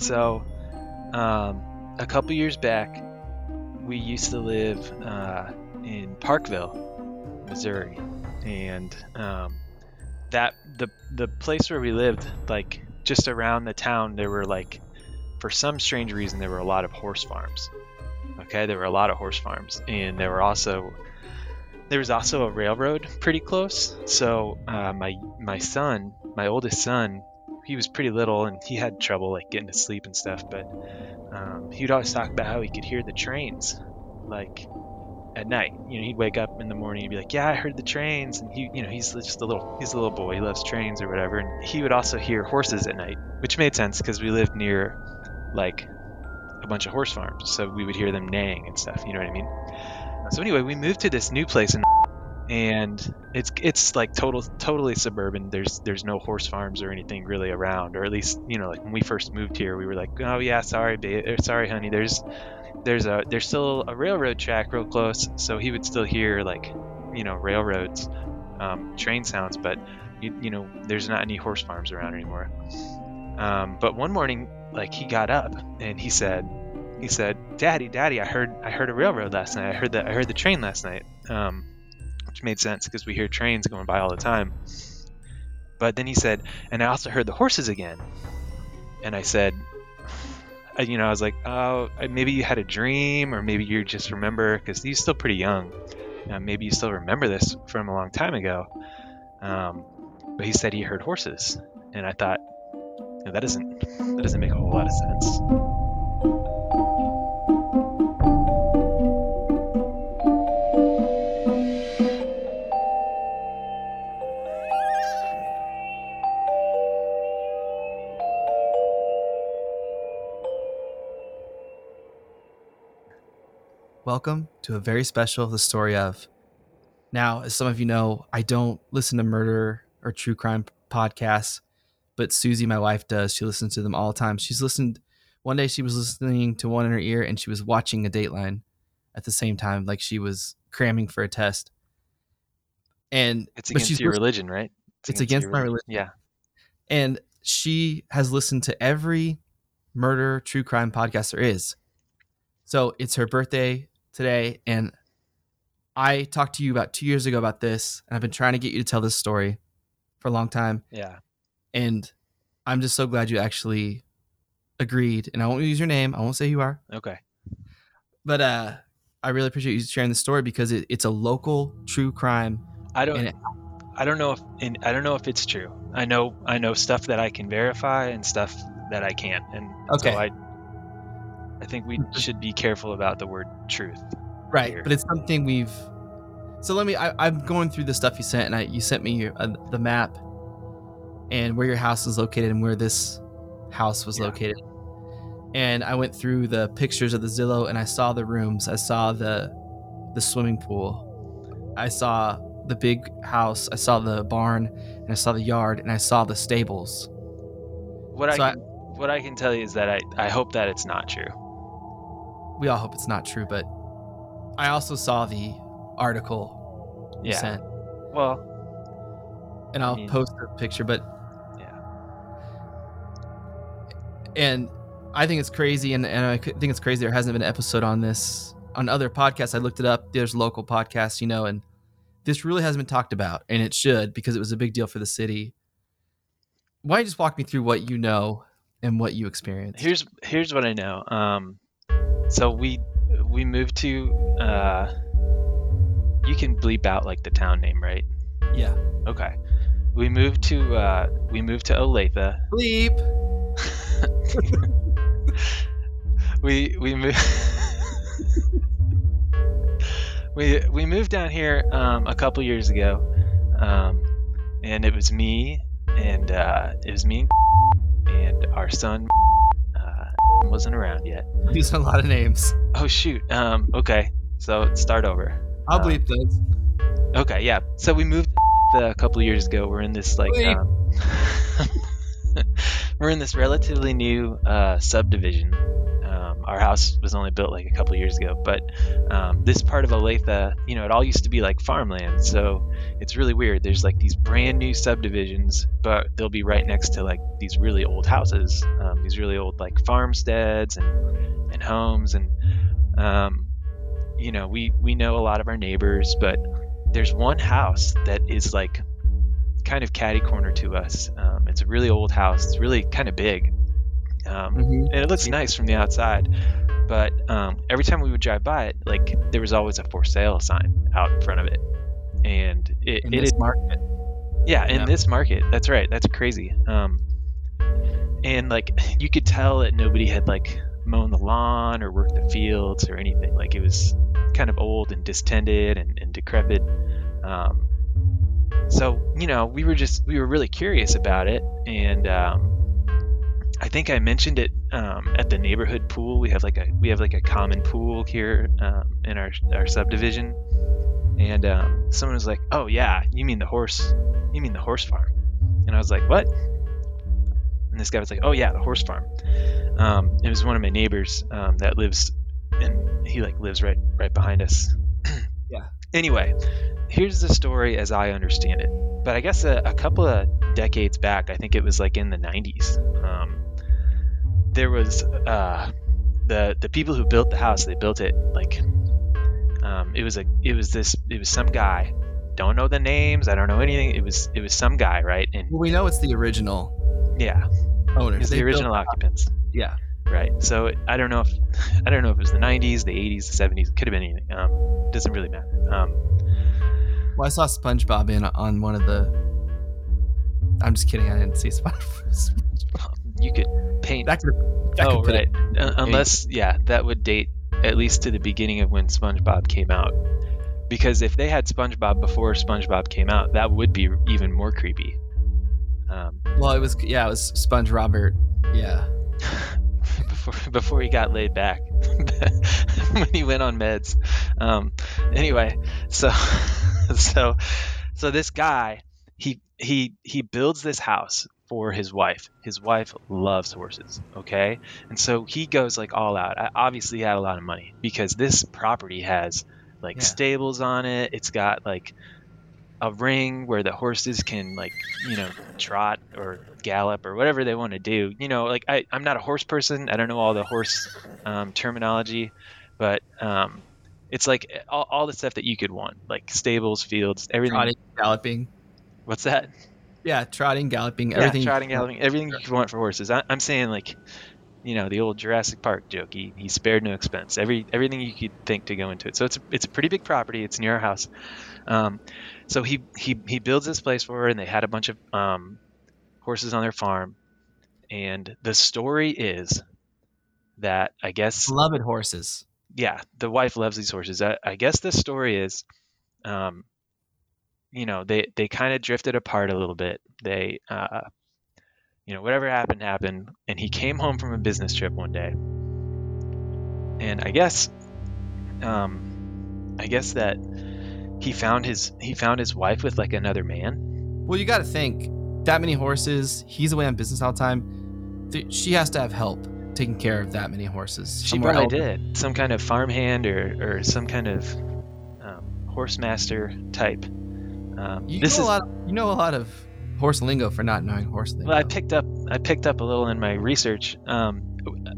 So um, a couple years back, we used to live uh, in Parkville, Missouri, and um, that the the place where we lived, like just around the town, there were like, for some strange reason, there were a lot of horse farms. Okay, there were a lot of horse farms, and there were also there was also a railroad pretty close. So uh, my my son, my oldest son, he was pretty little and he had trouble like getting to sleep and stuff. But um, he would always talk about how he could hear the trains, like at night. You know, he'd wake up in the morning and be like, "Yeah, I heard the trains." And he, you know, he's just a little, he's a little boy. He loves trains or whatever. And he would also hear horses at night, which made sense because we lived near, like, a bunch of horse farms, so we would hear them neighing and stuff. You know what I mean? So anyway, we moved to this new place and and it's it's like total totally suburban. There's there's no horse farms or anything really around, or at least you know like when we first moved here, we were like, oh yeah, sorry, babe, or, sorry, honey. There's there's a there's still a railroad track real close, so he would still hear like you know railroads, um, train sounds, but you, you know there's not any horse farms around anymore. Um, but one morning, like he got up and he said, he said, "Daddy, Daddy, I heard I heard a railroad last night. I heard that I heard the train last night." Um, which made sense because we hear trains going by all the time. But then he said, "And I also heard the horses again." And I said, you know, I was like, "Oh, maybe you had a dream, or maybe you just remember because he's still pretty young. Uh, maybe you still remember this from a long time ago." Um, but he said he heard horses, and I thought, that doesn't that doesn't make a whole lot of sense. Welcome to a very special The Story of. Now, as some of you know, I don't listen to murder or true crime podcasts, but Suzie, my wife, does. She listens to them all the time. She's listened. One day, she was listening to one in her ear, and she was watching a Dateline at the same time, like she was cramming for a test. And it's against your religion, right? It's, it's against, against my religion. Yeah. And she has listened to every murder true crime podcast there is. So it's her birthday today, and I talked to you about two years ago about this, and I've been trying to get you to tell this story for a long time. Yeah. And I'm just so glad you actually agreed. And I won't use your name. I won't say who you are. Okay. But uh, I really appreciate you sharing the story because it, it's a local true crime. I don't. It, I don't know if and I don't know if it's true. I know I know stuff that I can verify and stuff that I can't. And okay. so I I think we should be careful about the word truth. Right, here. but it's something we've. So let me. I, am going through the stuff you sent, and I, you sent me uh, the map and where your house is located and where this house was yeah. located. And I went through the pictures of the Zillow, and I saw the rooms. I saw the the swimming pool. I saw the big house. I saw the barn, and I saw the yard, and I saw the stables. What so I, can, I what I can tell you is that I, I hope that it's not true we all hope it's not true, but I also saw the article you yeah. sent. Well, and I'll I mean, post a picture, but yeah. And I think it's crazy, and, and I think it's crazy there hasn't been an episode on this on other podcasts. I looked it up. There's local podcasts, you know, and this really hasn't been talked about, and it should because it was a big deal for the city. Why don't you just walk me through what you know and what you experienced? Here's here's what I know. Um, so we we moved to. Uh, you can bleep out like the town name, right? Yeah. Okay. We moved to uh, we moved to Olathe. Bleep. we we moved. we we moved down here um, a couple years ago, um, and it was me and uh, it was me and our son wasn't around yet. These are a lot of names. Oh shoot. Um. Okay. So start over. I'll um, bleep those. Okay. Yeah. So we moved a couple years ago. We're in this like. Um, we're in this relatively new uh, subdivision. Our house was only built like a couple years ago, but um, this part of Olathe, you know, it all used to be like farmland. So it's really weird. There's like these brand new subdivisions, but they'll be right next to like these really old houses, um, these really old like farmsteads and, and homes. And, um, you know, we, we know a lot of our neighbors, but there's one house that is like kind of catty corner to us. Um, it's a really old house. It's really kind of big, um, Mhm. and it looks nice from the outside. But um, every time we would drive by it, like there was always a for sale sign out in front of it, and it, In it this had- market. yeah, in Yeah. this market. That's right. That's crazy. Um, and like you could tell that nobody had like mown the lawn or worked the fields or anything. Like it was kind of old and distended and, and decrepit. Um, so you know, we were just we were really curious about it, and um, I think I mentioned it um, at the neighborhood pool. We have like a we have like a common pool here um, in our our subdivision, and um, someone was like, "Oh yeah, you mean the horse? You mean the horse farm?" And I was like, "What?" And this guy was like, "Oh yeah, the horse farm." Um, it was one of my neighbors um, that lives, and he like lives right right behind us. Yeah. Anyway, here's the story as I understand it. But I guess a, a couple of decades back, I think it was like in the 90s. Um, there was uh, the the people who built the house. They built it like um, it was a it was this it was some guy. Don't know the names. I don't know anything. It was it was some guy, right? And Well, we know it's the original yeah, owners. it's the original occupants. Yeah. Right. So I don't know if I don't know if it was the 90s, the 80s, the 70s. It could have been anything. Um, doesn't really matter. Um, Well, I saw SpongeBob in on one of the. I'm just kidding. I didn't see SpongeBob. you could paint. That could. That oh, could right. it- Un- unless, yeah, that would date at least to the beginning of when SpongeBob came out. Because if they had SpongeBob before SpongeBob came out, that would be even more creepy. Um, Well, it was yeah, it was Sponge Robert. Yeah. before before he got laid back when he went on meds. Um, anyway, so so so this guy he he he builds this house for his wife. His wife loves horses, okay? And so he goes like all out. I obviously had a lot of money because this property has like Yeah. stables on it. It's got like a ring where the horses can like you know trot or gallop or whatever they want to do you know like I, i'm not a horse person i don't know all the horse um, terminology but um, it's like all, all the stuff that you could want like stables fields everything Trotting, galloping. what's that Yeah, trotting, galloping, yeah, everything. trotting galloping everything you could want for horses I, i'm saying like you know the old jurassic park joke he, he spared no expense every everything you could think to go into it so it's a, it's a pretty big property it's near our house um, so he, he he builds this place for her and they had a bunch of um, horses on their farm and the story is that i guess Beloved horses. yeah, the wife loves these horses. I, I guess the story is, um, you know, they they kind of drifted apart a little bit. They, uh, you know, whatever happened happened, and he came home from a business trip one day, and I guess, um, I guess that he found his he found his wife with like another man. Well, you got to think that many horses. He's away on business all the time. Th- She has to have help taking care of that many horses. She probably else. did some kind of farmhand or or some kind of um, horse master type. Um, You this know is a lot. you know a lot of horse lingo for not knowing horse lingo. Well, I picked up I picked up a little in my research. Um,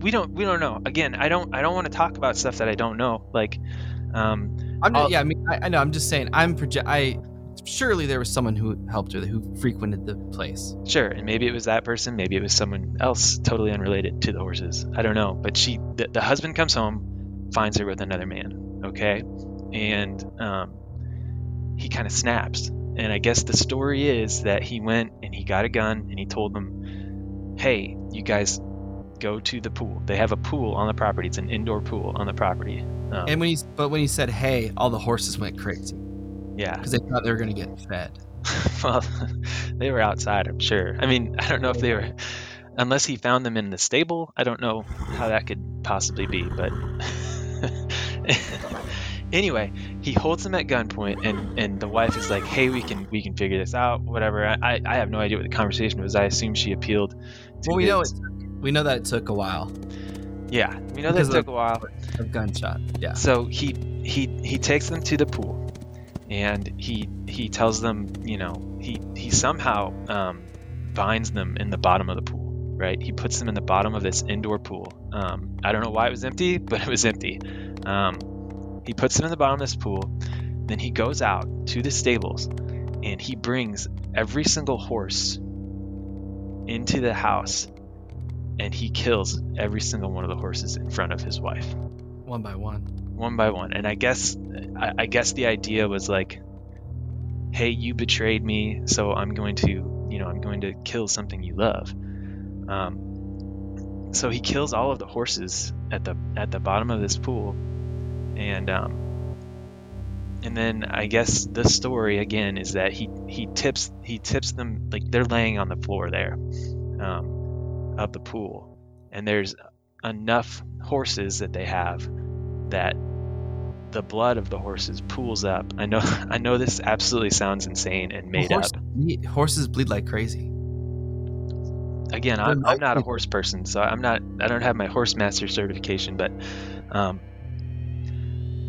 we don't we don't know. Again, I don't I don't want to talk about stuff that I don't know. Like, um, I'm not, yeah, I mean, I, I know. I'm just saying. I'm project. I surely there was someone who helped her, who frequented the place. sure, and maybe it was that person, maybe it was someone else totally unrelated to the horses. I don't know. But she the, the husband comes home, finds her with another man. Okay, and um, he kind of snaps. And I guess the story is that he went and he got a gun and he told them, "Hey, you guys." Go to the pool. They have a pool on the property. It's an indoor pool on the property. Um, And when he, but when he said, "Hey," all the horses went crazy yeah, because they thought they were gonna get fed. well, they were outside, I'm sure. I mean, I don't know if they were, unless he found them in the stable. I don't know how that could possibly be, but anyway, he holds them at gunpoint, and and the wife is like, "Hey, we can we can figure this out, whatever." I I have no idea what the conversation was. I assume she appealed to Well, we know it. We know that it took a while Yeah, we know that because took of- a while. of gunshot. Yeah. So he he he takes them to the pool, and he he tells them, you know, he he somehow um, binds them in the bottom of the pool. Right, he puts them in the bottom of this indoor pool. Um, I don't know why it was empty, but it was empty. Um, he puts them in the bottom of this pool. Then he goes out to the stables, and he brings every single horse into the house, and he kills every single one of the horses in front of his wife One by one. one by one. And I guess I, I guess the idea was like, hey, you betrayed me, so I'm going to, you know, I'm going to kill something you love. Um, so he kills all of the horses at the at the bottom of this pool, and um, and then I guess the story again is that he he tips he tips them like they're laying on the floor there, um, of the pool, and there's enough horses that they have that the blood of the horses pools up. I know I know this absolutely sounds insane and made Horse- up. bleed- horses bleed like crazy. Again, I'm, I'm not a horse person, so I'm not I don't have my horse master certification, but um,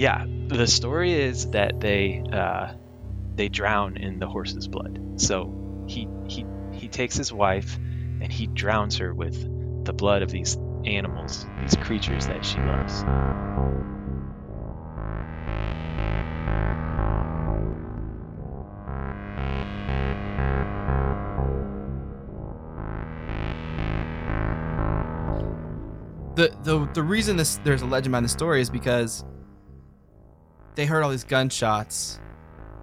yeah, the story is that they uh, they drown in the horse's blood. So he he he takes his wife and he drowns her with the blood of these animals, these creatures that she loves. the the the reason this there's a legend behind the story is because they heard all these gunshots,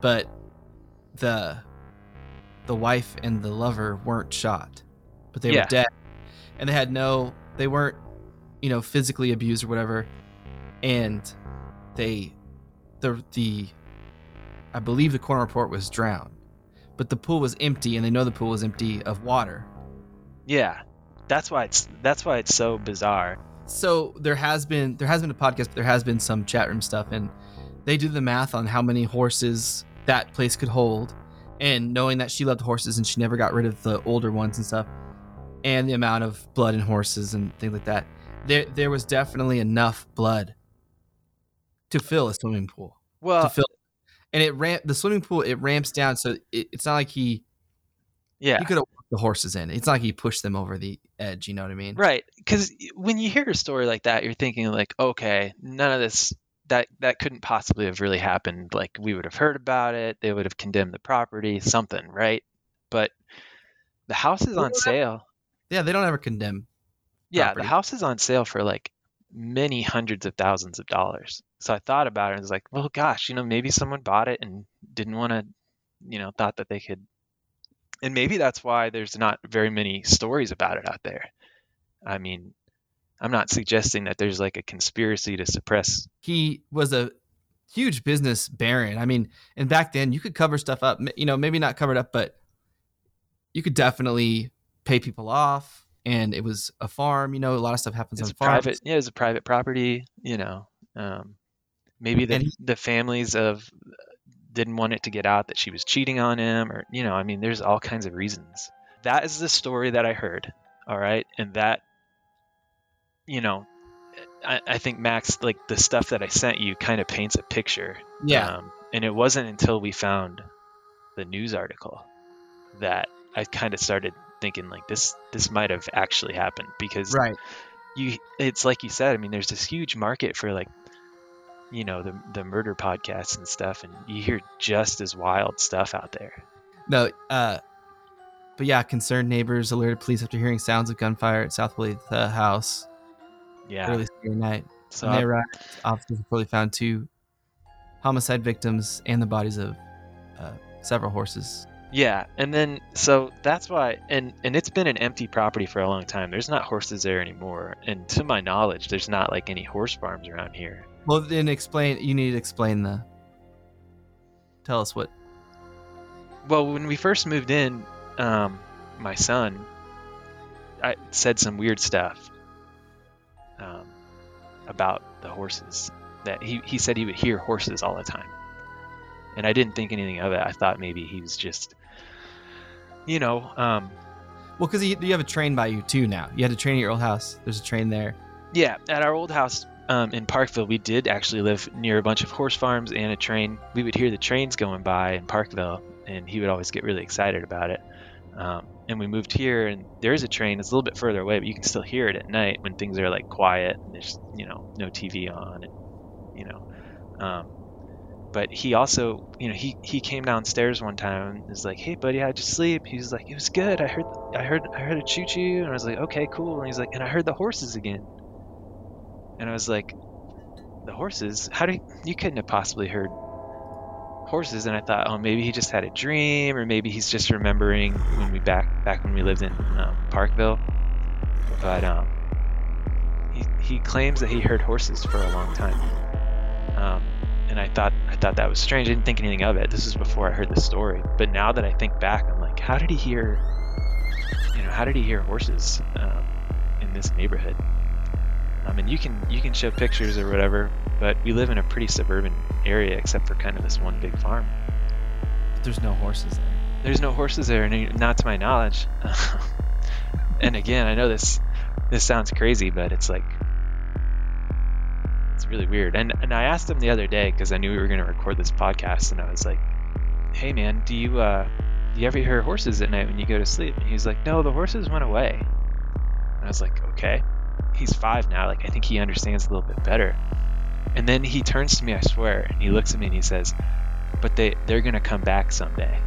but the the wife and the lover weren't shot, but they Yeah. were dead, and they had no they weren't you know physically abused or whatever, and they the the I believe the coroner report was drowned, but the pool was empty, and they know the pool was empty of water. Yeah, that's why it's that's why it's so bizarre. so there has been there has been a podcast but there has been some chat room stuff and they do the math on how many horses that place could hold. And knowing that she loved horses and she never got rid of the older ones and stuff and the amount of blood in horses and things like that there there was definitely enough blood to fill a swimming pool. To Well, fill and it ram the swimming pool it ramps down so it, it's not like he yeah, he could have walked the horses in. It's not like he pushed them over the edge you know what i mean? Right. Because when you hear a story like that, you're thinking like, okay, none of this that that couldn't possibly have really happened. Like we would have heard about it, they would have condemned the property, something, right? But the house is on sale. yeah they don't ever condemn Yeah, property. the house is on sale for like many hundreds of thousands of dollars. So I thought about it and was like, well, gosh, you know, maybe someone bought it and didn't want to, you know, thought that they could. And maybe that's why there's not very many stories about it out there. I mean, I'm not suggesting that there's like a conspiracy to suppress. he was a huge business baron. I mean, and back then you could cover stuff up, you know, maybe not covered up, but you could definitely pay people off. And it was a farm, you know, a lot of stuff happens It's on a farms. private, yeah, it's a private property. You know, um, maybe the he- the families of didn't want it to get out that she was cheating on him, or you know, I mean, there's all kinds of reasons. That is the story that I heard. All right, and that, you know, I, I think Max, like the stuff that I sent you, kind of paints a picture. Yeah. Um, and it wasn't until we found the news article that I kind of started thinking like this this might have actually happened because right. you it's like you said i mean there's this huge market for like you know the the murder podcasts and stuff and you hear just as wild stuff out there No, uh, but yeah, concerned neighbors alerted police after hearing sounds of gunfire at South Willie the house yeah early Saturday night. so when they arrived, officers reportedly found two homicide victims and the bodies of uh, several horses. yeah and then so that's why and and it's been an empty property for a long time there's not horses there anymore and to my knowledge there's not like any horse farms around here Well, then explain. You need to explain the. Tell us what. well when we first moved in um my son i said some weird stuff um about the horses that he, he said he would hear horses all the time and i didn't think anything of it i thought maybe he was just you know um Well, because you, you have a train by you too now. You had a train at your old house. There's a train there. Yeah, at our old house um, in Parkville, we did actually live near a bunch of horse farms and a train. We would hear the trains going by in Parkville, and he would always get really excited about it. Um, and we moved here, and there is a train. It's a little bit further away, but you can still hear it at night when things are like quiet and there's you know no TV on, and you know. Um, but he also, you know, he he came downstairs one time and was like, "Hey, buddy, how'd you sleep?" He was like, "It was good. I heard, I heard, I heard a choo choo," and I was like, "Okay, cool." And he's like, "And I heard the horses again." And I was like, "The horses? How do you, you couldn't have possibly heard horses?" And I thought, "Oh, maybe he just had a dream, or maybe he's just remembering when we back back when we lived in um, Parkville." But um, he he claims that he heard horses for a long time. Um, and I thought I thought that was strange. I didn't think anything of it. This is before I heard the story. But now that I think back, I'm like, how did he hear? You know, how did he hear horses um, in this neighborhood? I mean, you can you can show pictures or whatever, but we live in a pretty suburban area, except for kind of this one big farm. But there's no horses there. There's no horses there, not to my knowledge. and again, I know this this sounds crazy, but it's like it's really weird. And and I asked him the other day because I knew we were going to record this podcast, and I was like, "Hey man, do you uh, do you ever hear horses at night when you go to sleep?" And he was like, "No, the horses went away." And I was like, "Okay." He's five now. Like I think he understands a little bit better. And then he turns to me, I swear, and he looks at me and he says, "But they they're gonna come back someday."